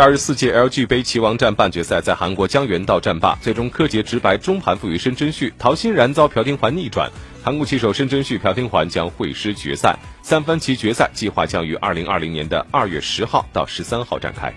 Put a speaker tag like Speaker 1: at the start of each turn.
Speaker 1: 二十四届 LG 杯棋王战半决赛在韩国江原道战罢，最终柯洁直白中盘负于申真旭，陶欣然遭朴廷桓逆转，韩国棋手申真旭、朴廷桓将会师决赛。三番棋决赛计划将于二零二零年的二月十号到十三号展开。